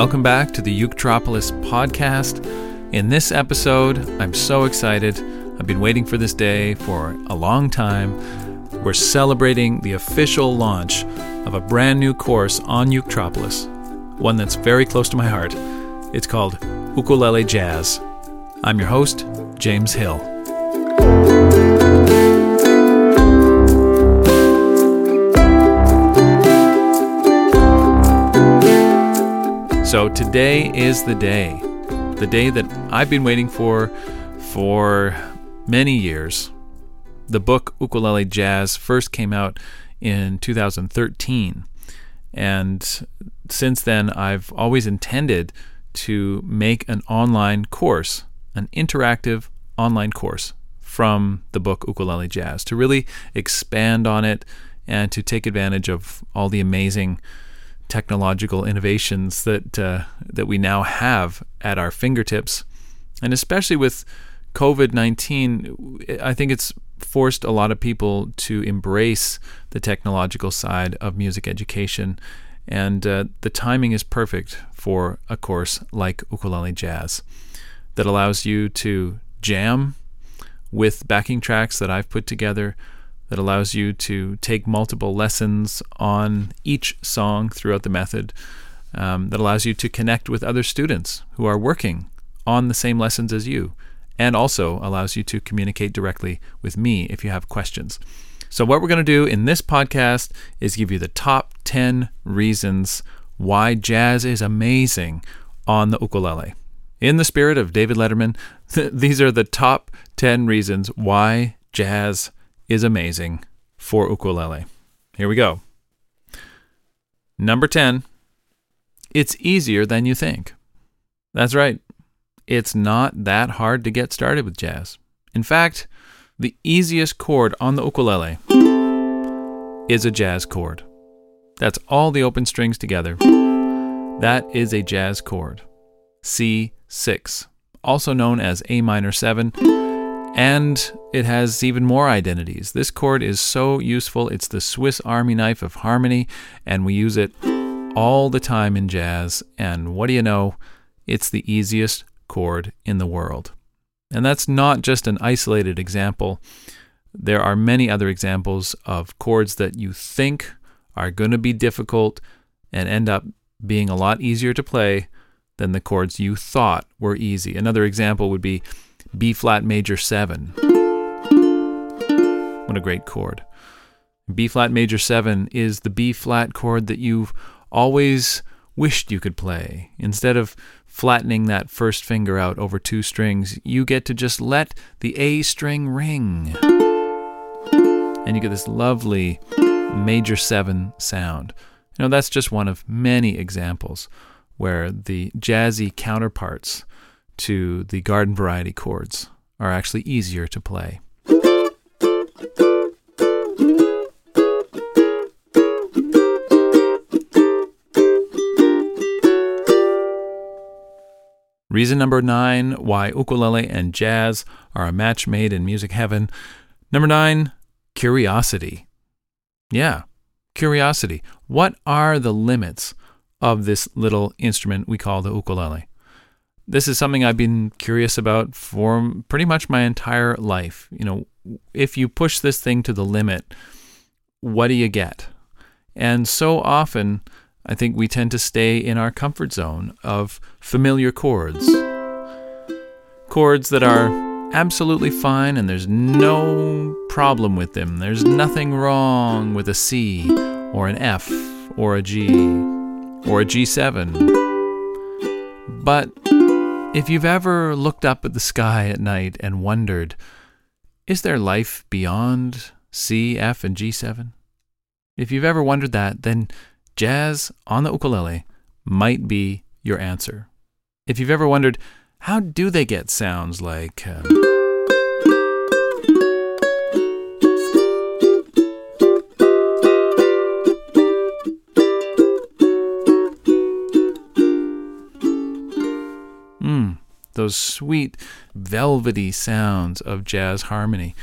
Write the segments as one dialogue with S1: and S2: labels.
S1: Welcome back to the Uketropolis podcast. In this episode, I'm so excited. I've been waiting for this day for a long time. We're celebrating the official launch of a brand new course on Uketropolis, one that's very close to my heart. It's called Ukulele Jazz. I'm your host, James Hill. So today is the day, the day that I've been waiting for for many years. The book Ukulele Jazz first came out in 2013. And since then, I've always intended to make an online course, an interactive online course from the book Ukulele Jazz, to really expand on it and to take advantage of all the amazing technological innovations that uh, that we now have at our fingertips, and especially with COVID nineteen, I think it's forced a lot of people to embrace the technological side of music education, and uh, the timing is perfect for a course like ukulele jazz that allows you to jam with backing tracks that I've put together that allows you to take multiple lessons on each song throughout the method, um, that allows you to connect with other students who are working on the same lessons as you, and also allows you to communicate directly with me if you have questions. So, what we're going to do in this podcast is give you the top 10 reasons why jazz is amazing on the ukulele. In the spirit of David Letterman, these are the top 10 reasons why jazz is amazing for ukulele. Here we go. Number 10, it's easier than you think. That's right. It's not that hard to get started with jazz. In fact, the easiest chord on the ukulele is a jazz chord. That's all the open strings together. That is a jazz chord. C6, also known as A minor 7 and it has even more identities. This chord is so useful. It's the Swiss Army knife of harmony, and we use it all the time in jazz. And what do you know? It's the easiest chord in the world. And that's not just an isolated example. There are many other examples of chords that you think are going to be difficult and end up being a lot easier to play than the chords you thought were easy. Another example would be B flat major 7. What a great chord. B flat major 7 is the B flat chord that you've always wished you could play. Instead of flattening that first finger out over two strings, you get to just let the A string ring. And you get this lovely major 7 sound. You know, that's just one of many examples where the jazzy counterparts to the garden variety chords are actually easier to play. Reason number nine why ukulele and jazz are a match made in music heaven. Number nine, curiosity. Yeah, curiosity. What are the limits of this little instrument we call the ukulele? This is something I've been curious about for pretty much my entire life. You know, if you push this thing to the limit, what do you get? And so often, I think we tend to stay in our comfort zone of familiar chords. Chords that are absolutely fine and there's no problem with them. There's nothing wrong with a C or an F or a G or a G7. But if you've ever looked up at the sky at night and wondered, is there life beyond C, F, and G7? If you've ever wondered that, then jazz on the ukulele might be your answer. If you've ever wondered, how do they get sounds like. Um, those sweet, velvety sounds of jazz harmony.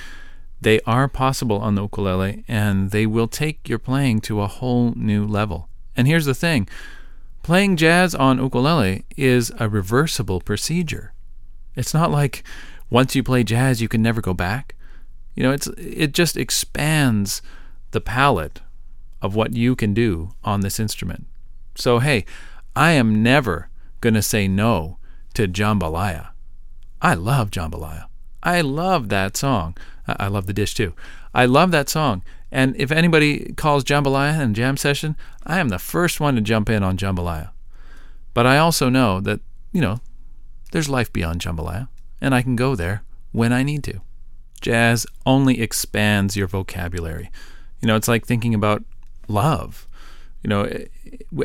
S1: They are possible on the ukulele, and they will take your playing to a whole new level. And here's the thing Playing jazz on ukulele is a reversible procedure. It's not like once you play jazz, you can never go back. You know, it's it just expands the palette of what you can do on this instrument. So hey, I am never gonna say no to jambalaya. I love jambalaya. I love that song. I love the dish too. I love that song. And if anybody calls jambalaya and jam session, I am the first one to jump in on jambalaya. But I also know that, you know, there's life beyond jambalaya, and I can go there when I need to. Jazz only expands your vocabulary. You know, it's like thinking about love. You know, eh,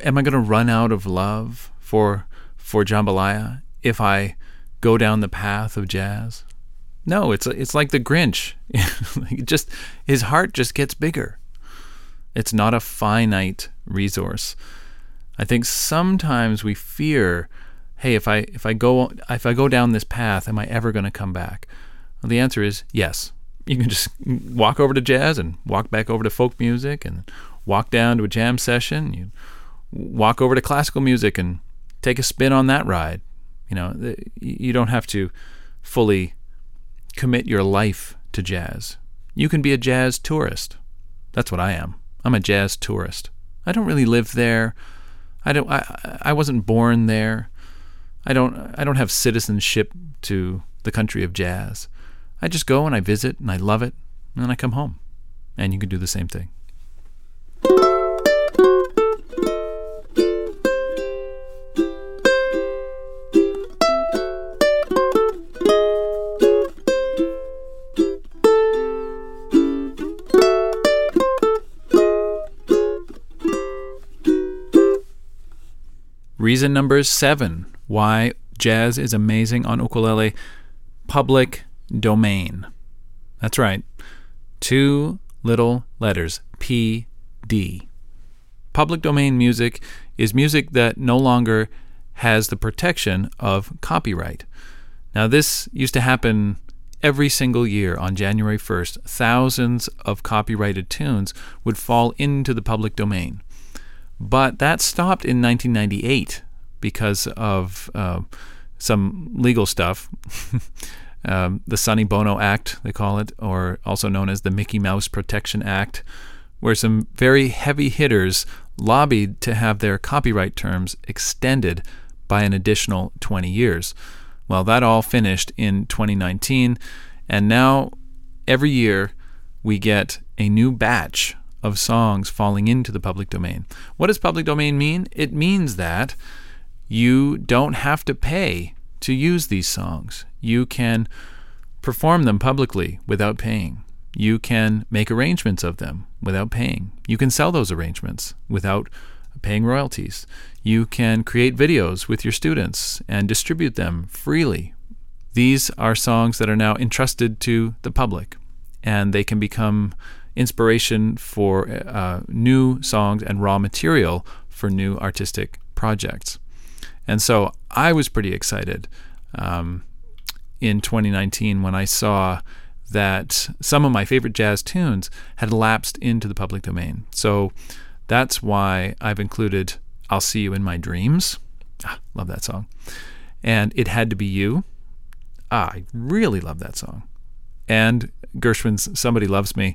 S1: am I going to run out of love for for jambalaya if I go down the path of jazz? No, it's it's like the Grinch. just his heart just gets bigger. It's not a finite resource. I think sometimes we fear, hey, if I if I go if I go down this path, am I ever going to come back? Well, the answer is yes. You can just walk over to jazz and walk back over to folk music and walk down to a jam session. You walk over to classical music and take a spin on that ride. You know, you don't have to fully commit your life to jazz. You can be a jazz tourist. That's what I am. I'm a jazz tourist. I don't really live there. I don't I I wasn't born there. I don't I don't have citizenship to the country of jazz. I just go and I visit and I love it and then I come home. And you can do the same thing. Reason number seven why jazz is amazing on ukulele public domain. That's right. Two little letters P D. Public domain music is music that no longer has the protection of copyright. Now, this used to happen every single year on January 1st. Thousands of copyrighted tunes would fall into the public domain. But that stopped in 1998 because of uh, some legal stuff. um, the Sonny Bono Act, they call it, or also known as the Mickey Mouse Protection Act, where some very heavy hitters lobbied to have their copyright terms extended by an additional 20 years. Well, that all finished in 2019, and now every year we get a new batch of songs falling into the public domain. What does public domain mean? It means that you don't have to pay to use these songs. You can perform them publicly without paying. You can make arrangements of them without paying. You can sell those arrangements without paying royalties. You can create videos with your students and distribute them freely. These are songs that are now entrusted to the public, and they can become inspiration for uh, new songs and raw material for new artistic projects. And so I was pretty excited um, in 2019 when I saw that some of my favorite jazz tunes had lapsed into the public domain. So that's why I've included I'll See You in My Dreams. Ah, love that song. And It Had to Be You. Ah, I really love that song. And Gershwin's Somebody Loves Me.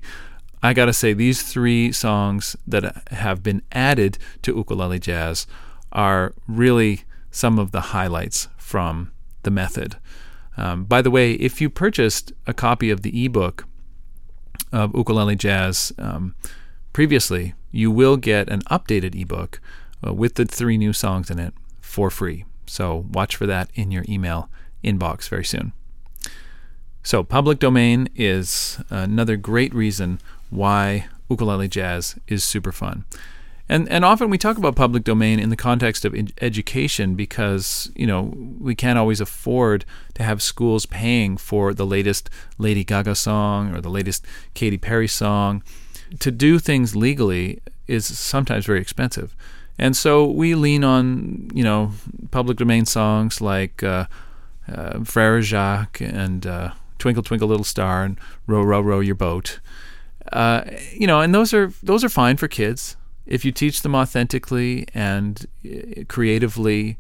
S1: I got to say, these three songs that have been added to ukulele jazz are really some of the highlights from the method. Um, by the way, if you purchased a copy of the ebook of Ukulele Jazz um, previously, you will get an updated ebook uh, with the three new songs in it for free. So watch for that in your email inbox very soon. So, public domain is another great reason why ukulele jazz is super fun. And and often we talk about public domain in the context of ed- education because you know we can't always afford to have schools paying for the latest Lady Gaga song or the latest Katy Perry song. To do things legally is sometimes very expensive, and so we lean on you know public domain songs like uh, uh, Frere Jacques and uh, Twinkle Twinkle Little Star and Row Row Row Your Boat. Uh, you know, and those are those are fine for kids if you teach them authentically and uh, creatively,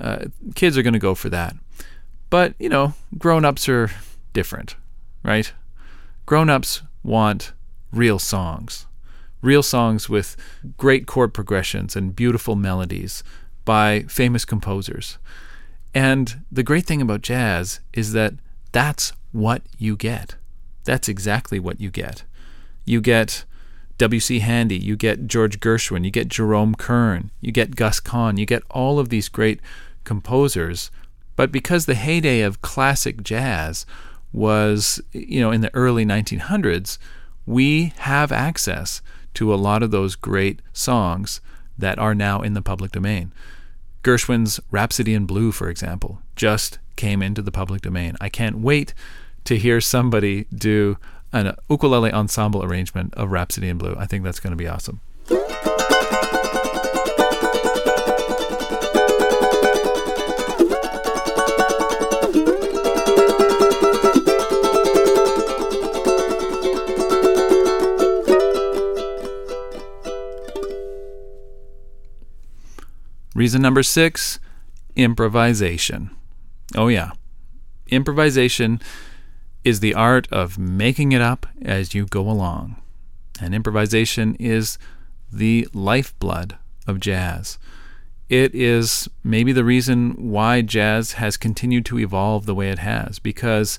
S1: uh, kids are going to go for that. But, you know, grown ups are different, right? Grown ups want real songs, real songs with great chord progressions and beautiful melodies by famous composers. And the great thing about jazz is that that's what you get. That's exactly what you get. You get W.C. Handy, you get George Gershwin, you get Jerome Kern, you get Gus Kahn, you get all of these great composers. But because the heyday of classic jazz was, you know, in the early 1900s, we have access to a lot of those great songs that are now in the public domain. Gershwin's Rhapsody in Blue, for example, just came into the public domain. I can't wait to hear somebody do an ukulele ensemble arrangement of Rhapsody in Blue. I think that's going to be awesome. Reason number six improvisation. Oh, yeah. Improvisation is the art of making it up as you go along. And improvisation is the lifeblood of jazz. It is maybe the reason why jazz has continued to evolve the way it has, because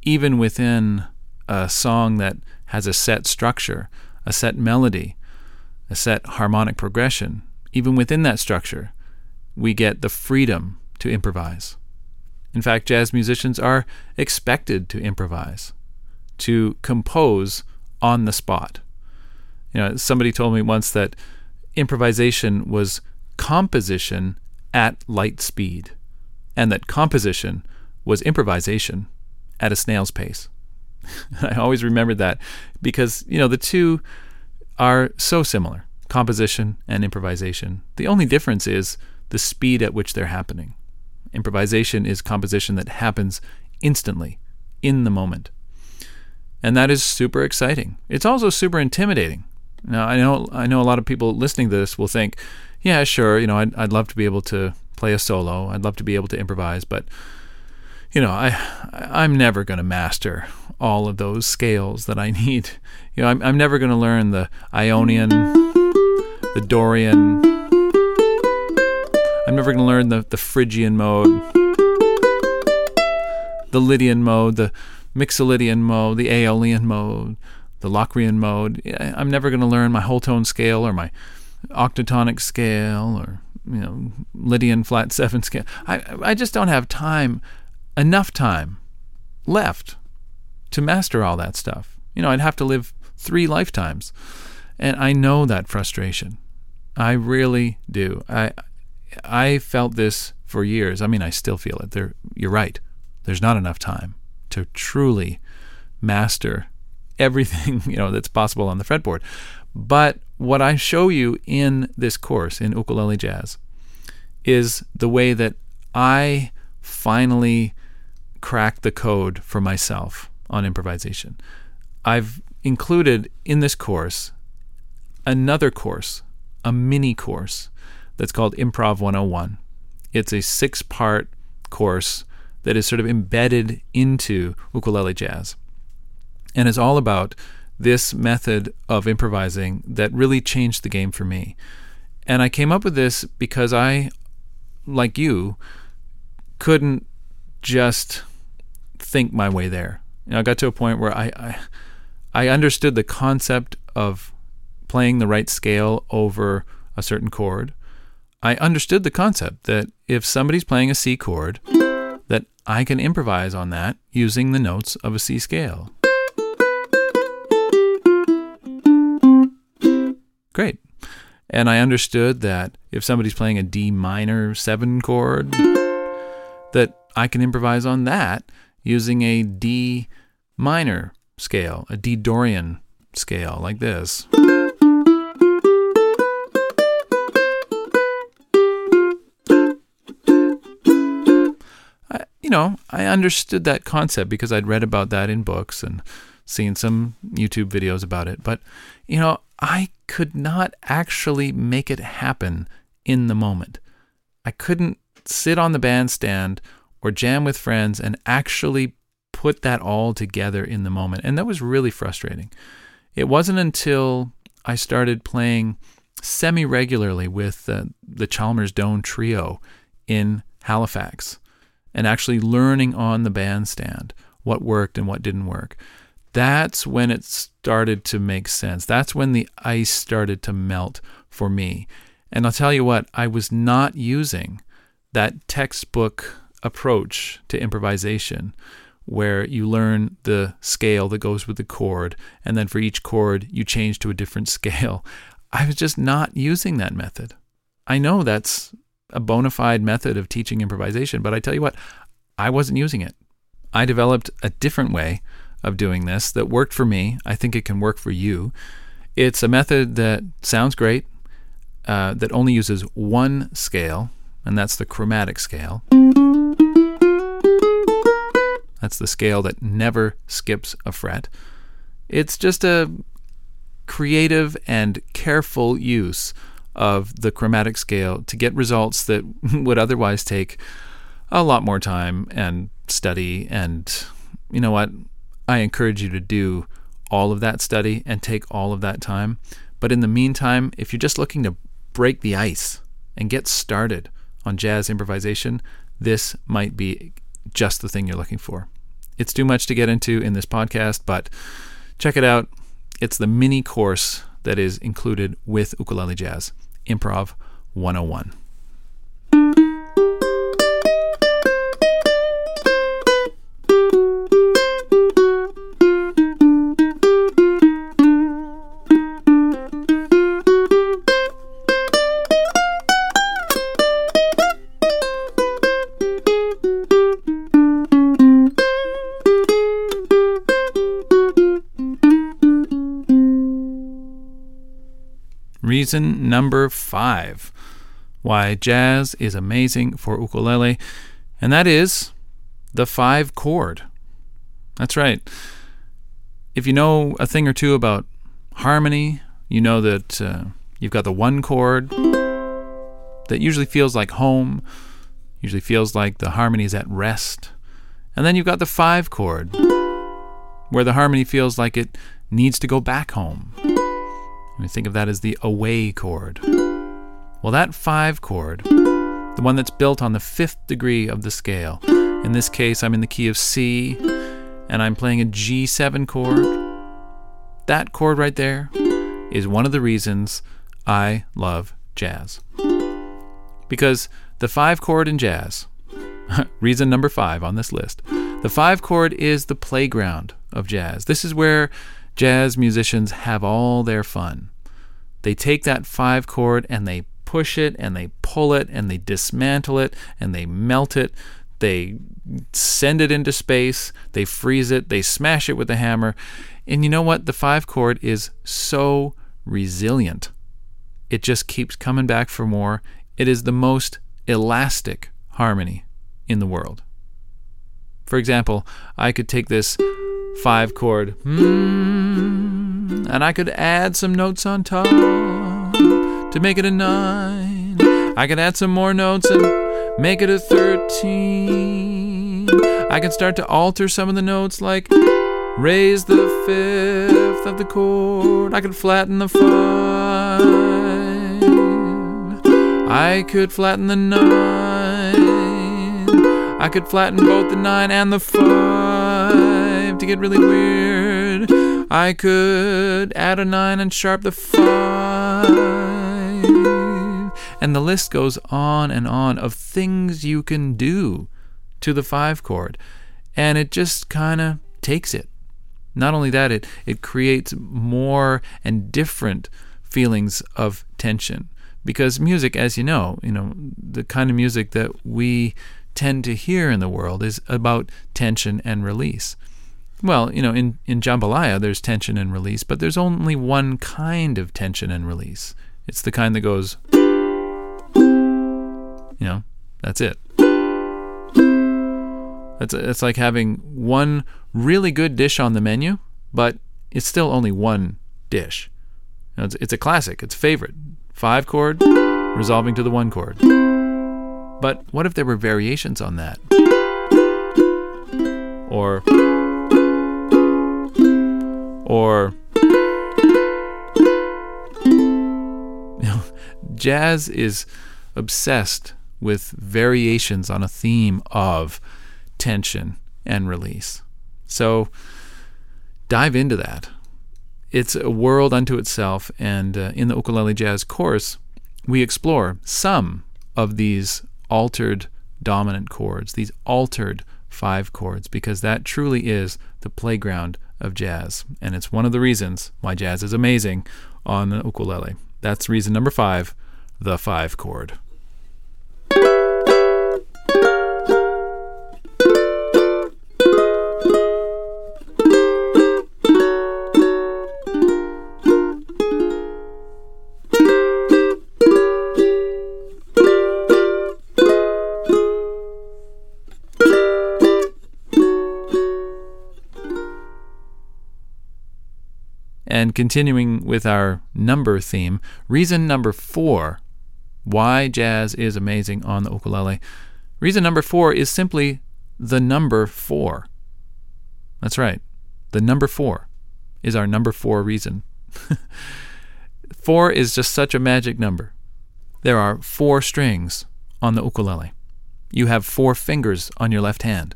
S1: even within a song that has a set structure, a set melody, a set harmonic progression, even within that structure, we get the freedom to improvise. In fact, jazz musicians are expected to improvise, to compose on the spot. You know, somebody told me once that improvisation was composition at light speed, and that composition was improvisation at a snail's pace. I always remembered that because, you know, the two are so similar composition and improvisation. The only difference is the speed at which they're happening. Improvisation is composition that happens instantly, in the moment. And that is super exciting. It's also super intimidating. Now, I know I know a lot of people listening to this will think, yeah, sure, you know, I'd, I'd love to be able to play a solo. I'd love to be able to improvise, but you know, I I'm never going to master all of those scales that I need. You know, I'm I'm never going to learn the Ionian, the Dorian, I'm never going to learn the, the Phrygian mode, the Lydian mode, the Mixolydian mode, the Aeolian mode, the Locrian mode. I'm never going to learn my whole tone scale or my octatonic scale or you know Lydian flat seven scale. I I just don't have time, enough time, left, to master all that stuff. You know, I'd have to live three lifetimes, and I know that frustration. I really do. I I felt this for years. I mean, I still feel it. There, you're right. There's not enough time to truly master everything you know that's possible on the fretboard. But what I show you in this course in ukulele jazz is the way that I finally cracked the code for myself on improvisation. I've included in this course another course, a mini course that's called Improv 101. It's a six part course that is sort of embedded into ukulele jazz. And it's all about this method of improvising that really changed the game for me. And I came up with this because I, like you, couldn't just think my way there. You know, I got to a point where I, I, I understood the concept of playing the right scale over a certain chord. I understood the concept that if somebody's playing a C chord, that I can improvise on that using the notes of a C scale. Great. And I understood that if somebody's playing a D minor 7 chord, that I can improvise on that using a D minor scale, a D Dorian scale like this. You know, I understood that concept because I'd read about that in books and seen some YouTube videos about it. But, you know, I could not actually make it happen in the moment. I couldn't sit on the bandstand or jam with friends and actually put that all together in the moment. And that was really frustrating. It wasn't until I started playing semi regularly with uh, the Chalmers Doane Trio in Halifax and actually learning on the bandstand what worked and what didn't work. That's when it started to make sense. That's when the ice started to melt for me. And I'll tell you what, I was not using that textbook approach to improvisation where you learn the scale that goes with the chord, and then for each chord, you change to a different scale. I was just not using that method. I know that's a bona fide method of teaching improvisation, but I tell you what, I wasn't using it. I developed a different way of doing this that worked for me. I think it can work for you. It's a method that sounds great, uh, that only uses one scale, and that's the chromatic scale. That's the scale that never skips a fret. It's just a creative and careful use of the chromatic scale to get results that would otherwise take a lot more time and study. And you know what? I encourage you to do all of that study and take all of that time. But in the meantime, if you're just looking to break the ice and get started on jazz improvisation, this might be just the thing you're looking for. It's too much to get into in this podcast, but check it out. It's the mini course that is included with Ukulele Jazz Improv 101. Reason number five why jazz is amazing for ukulele, and that is the five chord. That's right. If you know a thing or two about harmony, you know that uh, you've got the one chord that usually feels like home, usually feels like the harmony is at rest. And then you've got the five chord, where the harmony feels like it needs to go back home. We think of that as the away chord. Well, that five chord, the one that's built on the fifth degree of the scale, in this case, I'm in the key of C and I'm playing a G7 chord. That chord right there is one of the reasons I love jazz. Because the five chord in jazz, reason number five on this list, the five chord is the playground of jazz. This is where jazz musicians have all their fun. They take that five chord and they push it and they pull it and they dismantle it and they melt it. They send it into space, they freeze it, they smash it with a hammer. And you know what? The five chord is so resilient. It just keeps coming back for more. It is the most elastic harmony in the world. For example, I could take this five chord, mm, and I could add some notes on top to make it a nine. I could add some more notes and make it a 13. I can start to alter some of the notes, like raise the fifth of the chord. I could flatten the five. I could flatten the nine. I could flatten both the nine and the five to get really weird. I could add a nine and sharp the five. And the list goes on and on of things you can do to the five chord. And it just kind of takes it. Not only that, it, it creates more and different feelings of tension. Because music, as you know, you know, the kind of music that we tend to hear in the world is about tension and release. Well, you know, in, in jambalaya, there's tension and release, but there's only one kind of tension and release. It's the kind that goes, you know, that's it. It's, it's like having one really good dish on the menu, but it's still only one dish. You know, it's, it's a classic, it's a favorite. Five chord, resolving to the one chord. But what if there were variations on that? Or, or, jazz is obsessed with variations on a theme of tension and release. So dive into that. It's a world unto itself, and uh, in the ukulele jazz course, we explore some of these altered dominant chords, these altered five chords, because that truly is the playground of jazz. And it's one of the reasons why jazz is amazing on the ukulele. That's reason number five the five chord. And continuing with our number theme, reason number four why jazz is amazing on the ukulele. Reason number four is simply the number four. That's right. The number four is our number four reason. four is just such a magic number. There are four strings on the ukulele. You have four fingers on your left hand.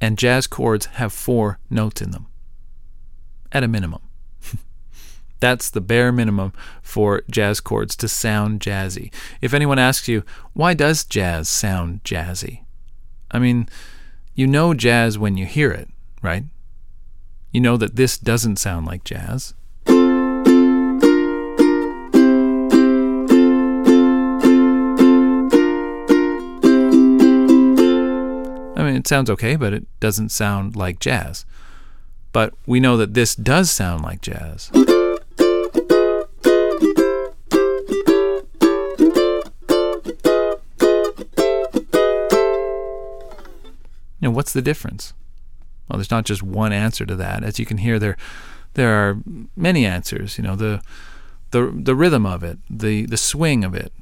S1: And jazz chords have four notes in them, at a minimum. That's the bare minimum for jazz chords to sound jazzy. If anyone asks you, why does jazz sound jazzy? I mean, you know jazz when you hear it, right? You know that this doesn't sound like jazz. I mean, it sounds okay, but it doesn't sound like jazz. But we know that this does sound like jazz. You know, what's the difference? Well, there's not just one answer to that. As you can hear, there there are many answers. You know, the the the rhythm of it, the the swing of it,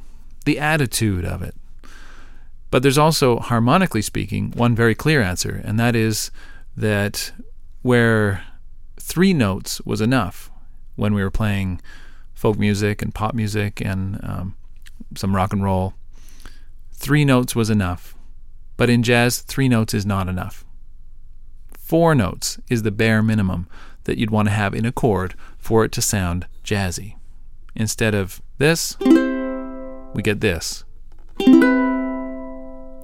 S1: the attitude of it. But there's also, harmonically speaking, one very clear answer, and that is that where three notes was enough when we were playing folk music and pop music and um, some rock and roll, three notes was enough but in jazz, three notes is not enough. Four notes is the bare minimum that you'd want to have in a chord for it to sound jazzy. Instead of this, we get this.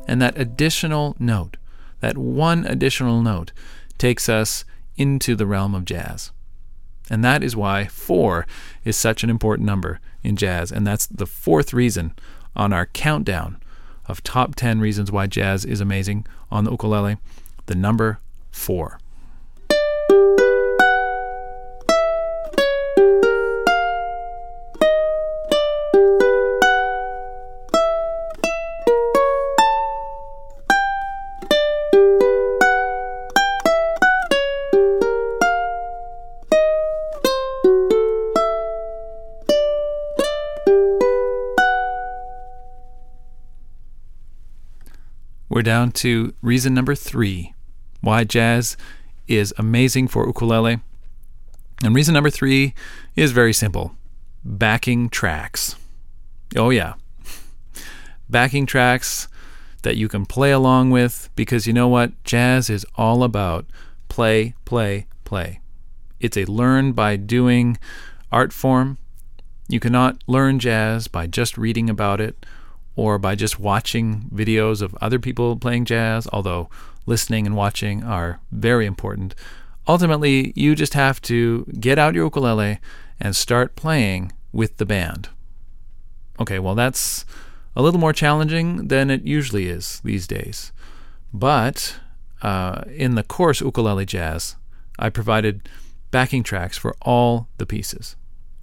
S1: And that additional note, that one additional note, takes us into the realm of jazz. And that is why four is such an important number in jazz. And that's the fourth reason on our countdown of top 10 reasons why jazz is amazing on the ukulele, the number four. We're down to reason number three why jazz is amazing for ukulele. And reason number three is very simple backing tracks. Oh, yeah. Backing tracks that you can play along with because you know what? Jazz is all about play, play, play. It's a learn by doing art form. You cannot learn jazz by just reading about it or by just watching videos of other people playing jazz, although listening and watching are very important. Ultimately, you just have to get out your ukulele and start playing with the band. Okay, well, that's a little more challenging than it usually is these days. But uh, in the course Ukulele Jazz, I provided backing tracks for all the pieces.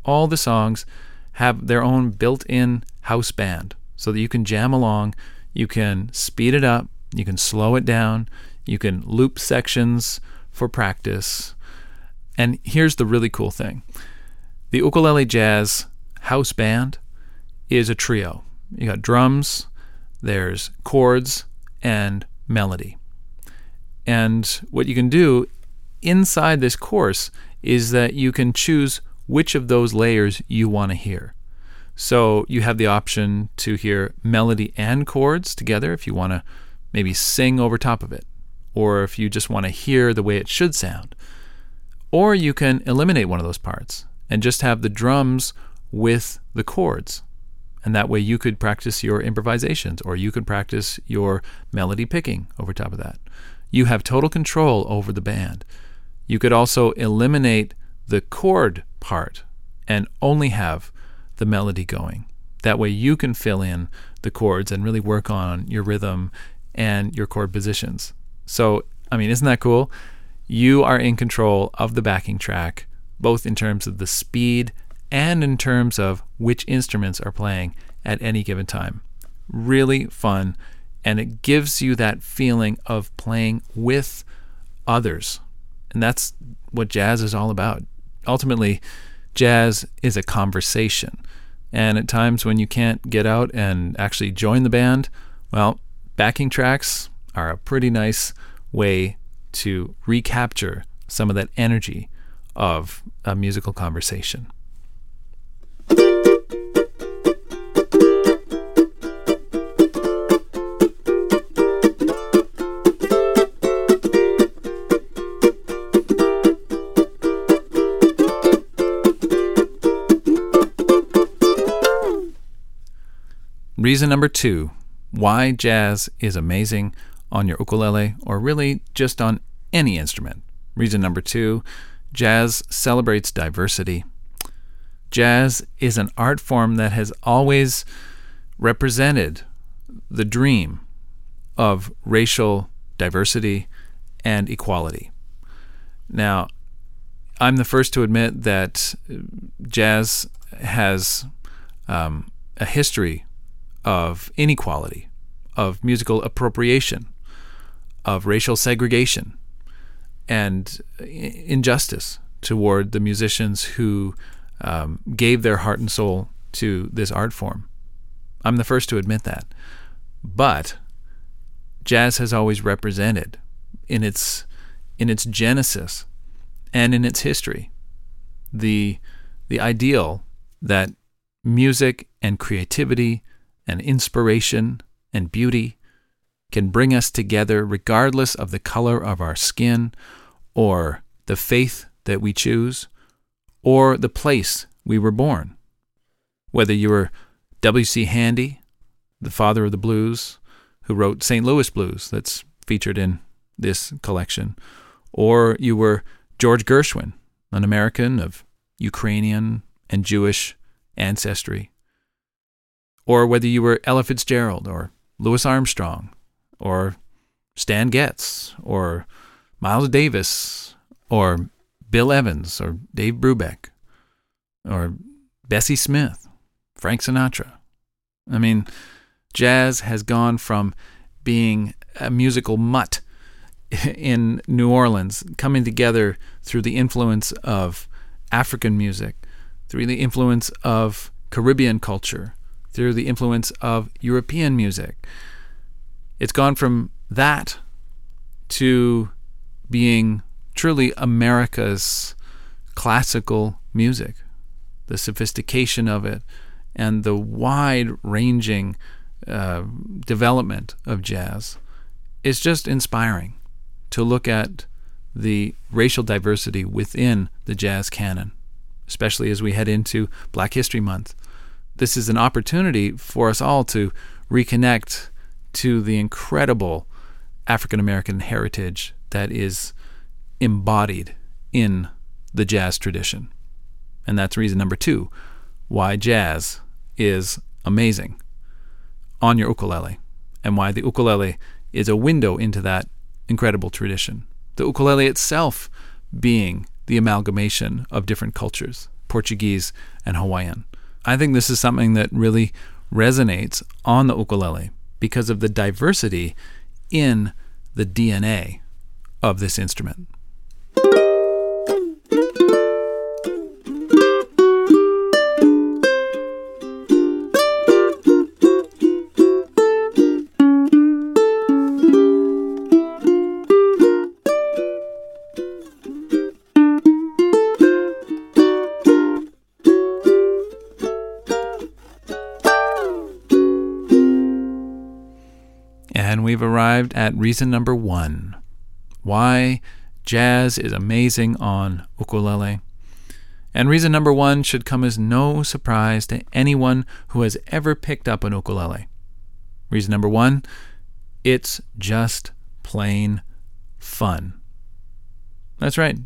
S1: All the songs have their own built in house band so that you can jam along. You can speed it up, you can slow it down, you can loop sections for practice. And here's the really cool thing The Ukulele Jazz House Band is a trio. You got drums, there's chords, and melody. And what you can do inside this course is that you can choose which of those layers you want to hear. So you have the option to hear melody and chords together if you want to maybe sing over top of it, or if you just want to hear the way it should sound. Or you can eliminate one of those parts and just have the drums with the chords. And that way you could practice your improvisations or you could practice your melody picking over top of that. You have total control over the band. You could also eliminate the chord part and only have the melody going. That way you can fill in the chords and really work on your rhythm and your chord positions. So, I mean, isn't that cool? You are in control of the backing track, both in terms of the speed and in terms of which instruments are playing at any given time. Really fun, and it gives you that feeling of playing with others. And that's what jazz is all about. Ultimately, jazz is a conversation. And at times when you can't get out and actually join the band, well, backing tracks are a pretty nice way to recapture some of that energy of a musical conversation. Reason number two why jazz is amazing on your ukulele or really just on any instrument. Reason number two jazz celebrates diversity. Jazz is an art form that has always represented the dream of racial diversity and equality. Now, I'm the first to admit that jazz has um, a history of inequality, of musical appropriation, of racial segregation, and injustice toward the musicians who um, gave their heart and soul to this art form. I'm the first to admit that. But jazz has always represented in its in its genesis and in its history the the ideal that music and creativity and inspiration and beauty can bring us together regardless of the color of our skin or the faith that we choose or the place we were born. Whether you were W.C. Handy, the father of the blues, who wrote St. Louis Blues, that's featured in this collection, or you were George Gershwin, an American of Ukrainian and Jewish ancestry, or whether you were Ella Fitzgerald or Louis Armstrong or Stan Getz or Miles Davis or Bill Evans or Dave Brubeck or Bessie Smith, Frank Sinatra. I mean, jazz has gone from being a musical mutt in New Orleans, coming together through the influence of African music, through the influence of Caribbean culture, through the influence of European music. It's gone from that to being truly America's classical music, the sophistication of it, and the wide ranging uh, development of jazz is just inspiring to look at the racial diversity within the jazz canon, especially as we head into Black History Month this is an opportunity for us all to reconnect to the incredible African American heritage that is embodied in the jazz tradition. And that's reason number two why jazz is amazing on your ukulele and why the ukulele is a window into that incredible tradition. The ukulele itself being the amalgamation of different cultures, Portuguese and Hawaiian. I think this is something that really resonates on the ukulele because of the diversity in the DNA of this instrument. We've arrived at reason number one why jazz is amazing on ukulele. And reason number one should come as no surprise to anyone who has ever picked up an ukulele. Reason number one it's just plain fun. That's right.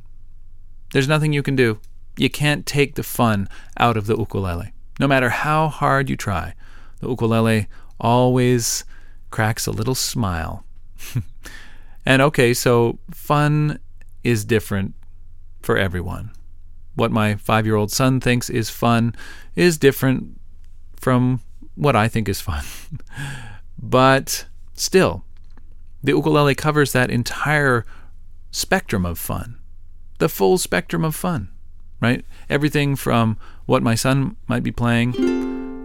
S1: There's nothing you can do. You can't take the fun out of the ukulele. No matter how hard you try, the ukulele always cracks a little smile. and okay, so fun is different for everyone. What my five year old son thinks is fun is different from what I think is fun. but still, the ukulele covers that entire spectrum of fun, the full spectrum of fun, right? Everything from what my son might be playing.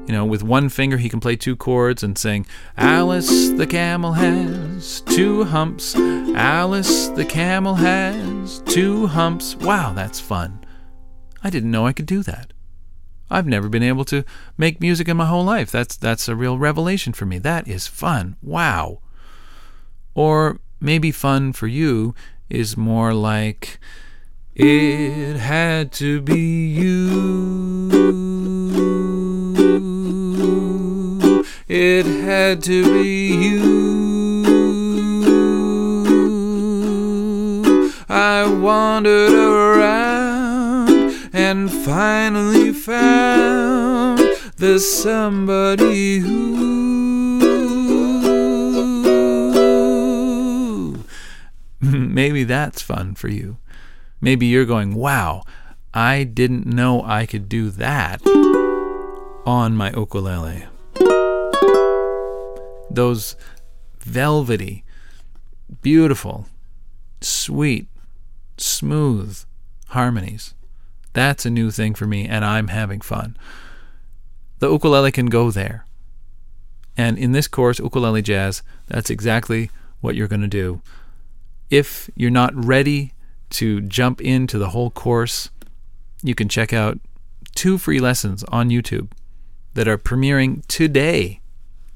S1: You know, with one finger he can play two chords and sing, Alice the camel has two humps. Alice the camel has two humps. Wow, that's fun. I didn't know I could do that. I've never been able to make music in my whole life. That's that's a real revelation for me. That is fun. Wow. Or maybe fun for you is more like it had to be you. It had to be you. I wandered around and finally found the somebody who. Maybe that's fun for you. Maybe you're going, wow, I didn't know I could do that on my ukulele. Those velvety, beautiful, sweet, smooth harmonies. That's a new thing for me, and I'm having fun. The ukulele can go there. And in this course, Ukulele Jazz, that's exactly what you're going to do. If you're not ready to jump into the whole course, you can check out two free lessons on YouTube that are premiering today.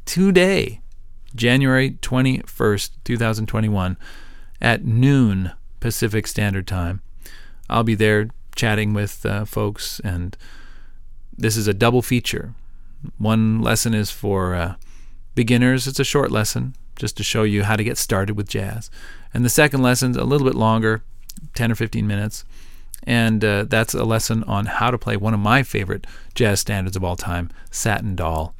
S1: Today, January 21st, 2021, at noon Pacific Standard Time. I'll be there chatting with uh, folks, and this is a double feature. One lesson is for uh, beginners, it's a short lesson just to show you how to get started with jazz. And the second lesson's a little bit longer, 10 or 15 minutes. And uh, that's a lesson on how to play one of my favorite jazz standards of all time, Satin Doll.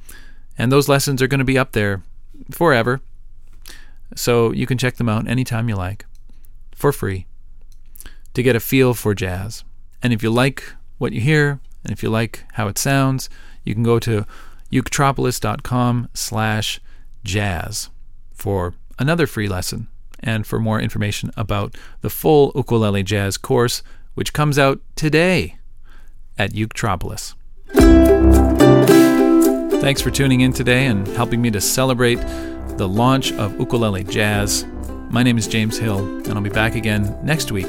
S1: And those lessons are going to be up there forever. So you can check them out anytime you like for free to get a feel for jazz. And if you like what you hear and if you like how it sounds, you can go to uketropolis.com slash jazz for another free lesson and for more information about the full ukulele jazz course, which comes out today at Uketropolis. Thanks for tuning in today and helping me to celebrate the launch of Ukulele Jazz. My name is James Hill, and I'll be back again next week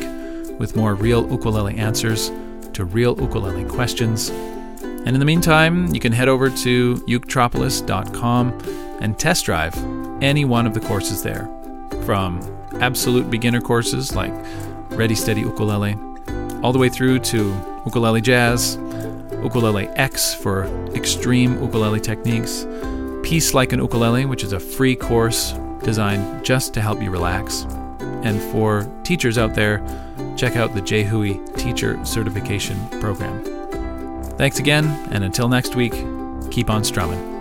S1: with more real ukulele answers to real ukulele questions. And in the meantime, you can head over to uketropolis.com and test drive any one of the courses there from absolute beginner courses like Ready Steady Ukulele, all the way through to Ukulele Jazz, Ukulele X for extreme ukulele techniques, Peace Like an Ukulele, which is a free course designed just to help you relax. And for teachers out there, check out the JHUI Teacher Certification Program. Thanks again, and until next week, keep on strumming.